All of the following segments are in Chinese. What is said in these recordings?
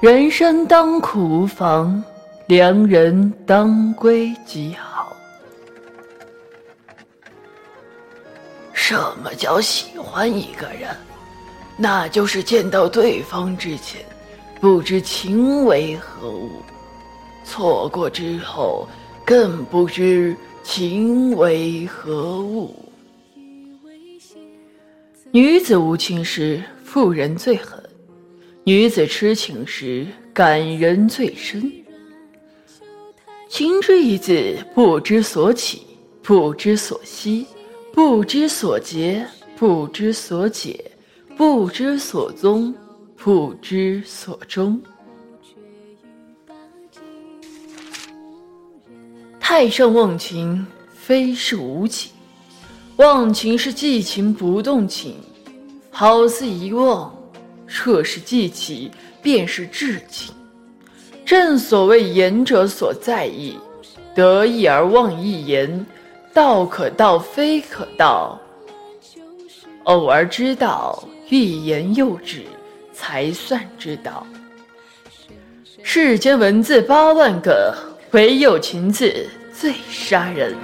人生当苦无妨，良人当归即好。什么叫喜欢一个人？那就是见到对方之前，不知情为何物；错过之后，更不知情为何物。女子无情时，妇人最狠。女子痴情时，感人最深。情之一字，不知所起，不知所惜，不知所结，不知所解，不知所踪，不知所终。太上忘情，非是无情，忘情是寄情不动情，好似遗忘。若是记起，便是至情。正所谓言者所在意，得意而忘一言，道可道非可道。偶而知道，欲言又止，才算知道。世间文字八万个，唯有情字最杀人。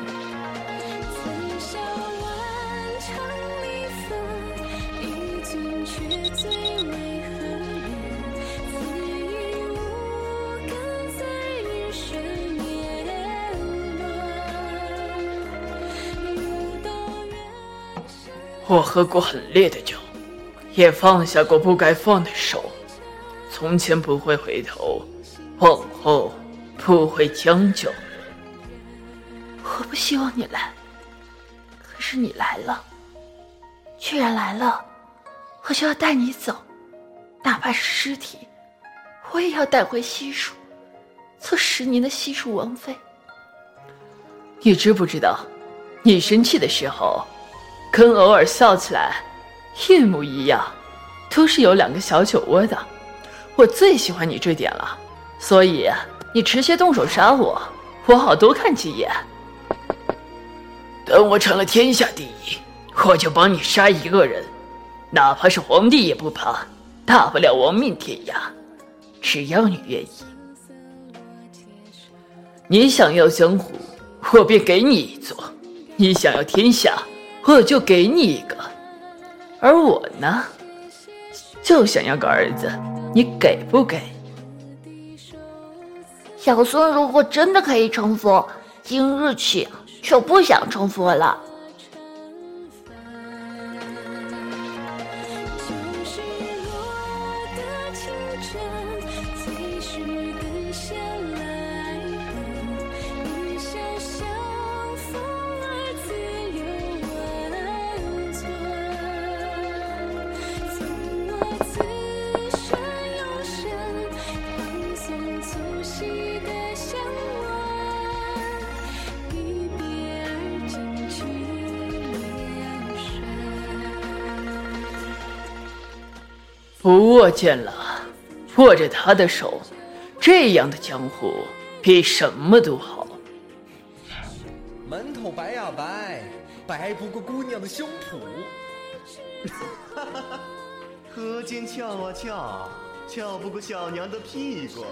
我喝过很烈的酒，也放下过不该放的手。从前不会回头，往后不会将就。我不希望你来，可是你来了。既然来了，我就要带你走，哪怕是尸体，我也要带回西蜀，做十年的西蜀王妃。你知不知道，你生气的时候？跟偶尔笑起来一模一样，都是有两个小酒窝的。我最喜欢你这点了，所以你直接动手杀我，我好多看几眼。等我成了天下第一，我就帮你杀一个人，哪怕是皇帝也不怕，大不了亡命天涯。只要你愿意，你想要江湖，我便给你一座；你想要天下。我就给你一个，而我呢，就想要个儿子，你给不给？小孙如果真的可以成佛，今日起就不想重复了。不握剑了，握着他的手，这样的江湖比什么都好。门头白呀白，白不过姑娘的胸脯；河间翘啊翘，翘不过小娘的屁股。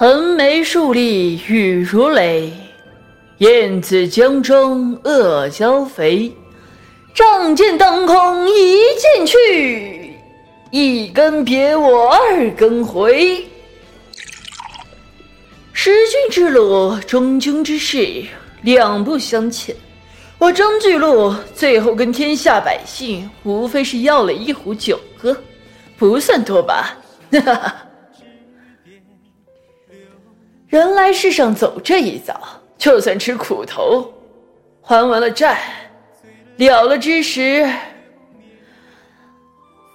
横眉竖立雨如雷，燕子江中阿胶肥。仗剑当空一剑去，一根别我二根回。识君之路，忠君之事，两不相欠。我张巨鹿最后跟天下百姓，无非是要了一壶酒喝，不算多吧？哈哈。人来世上走这一遭，就算吃苦头，还完了债，了了之时，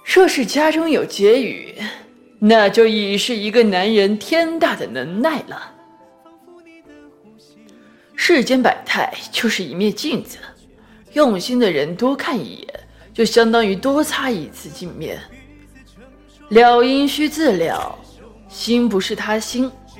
若是家中有结语，那就已是一个男人天大的能耐了。世间百态就是一面镜子，用心的人多看一眼，就相当于多擦一次镜面。了因须自了，心不是他心，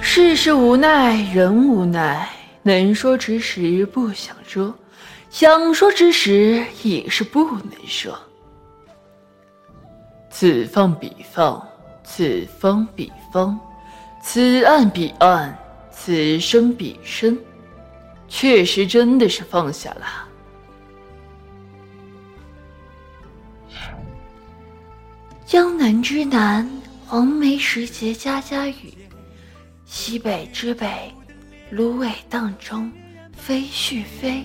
世事无奈，人无奈，能说之时不想说，想说之时也是不能说。此放彼放，此方彼方，此岸彼岸，此生彼生，确实真的是放下了。江南之南，黄梅时节家家雨；西北之北，芦苇荡中飞絮飞。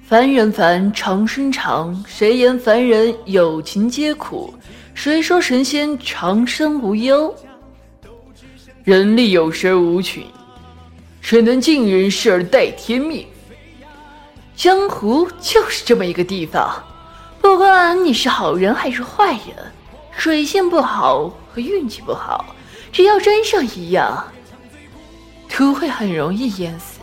凡人凡，长生长。谁言凡人有情皆苦？谁说神仙长生无忧？人力有时而无穷。只能尽人事而待天命。江湖就是这么一个地方，不管你是好人还是坏人，水性不好和运气不好，只要沾上一样，都会很容易淹死。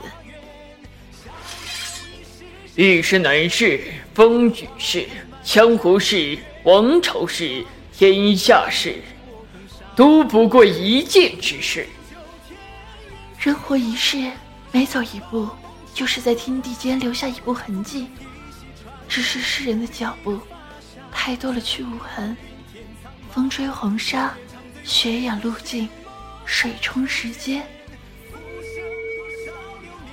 一生难事，风雨事，江湖事，王朝事，天下事，都不过一剑之事。人活一世，每走一步，就是在天地间留下一步痕迹。只是世人的脚步，太多了去无痕。风吹黄沙，雪掩路径，水冲石阶。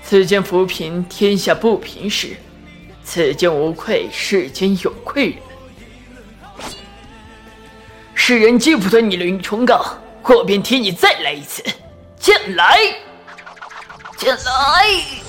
此间浮萍，天下不平事；此间无愧，世间有愧人。世人记不得你了，云重岗，我便替你再来一次，剑来！进来。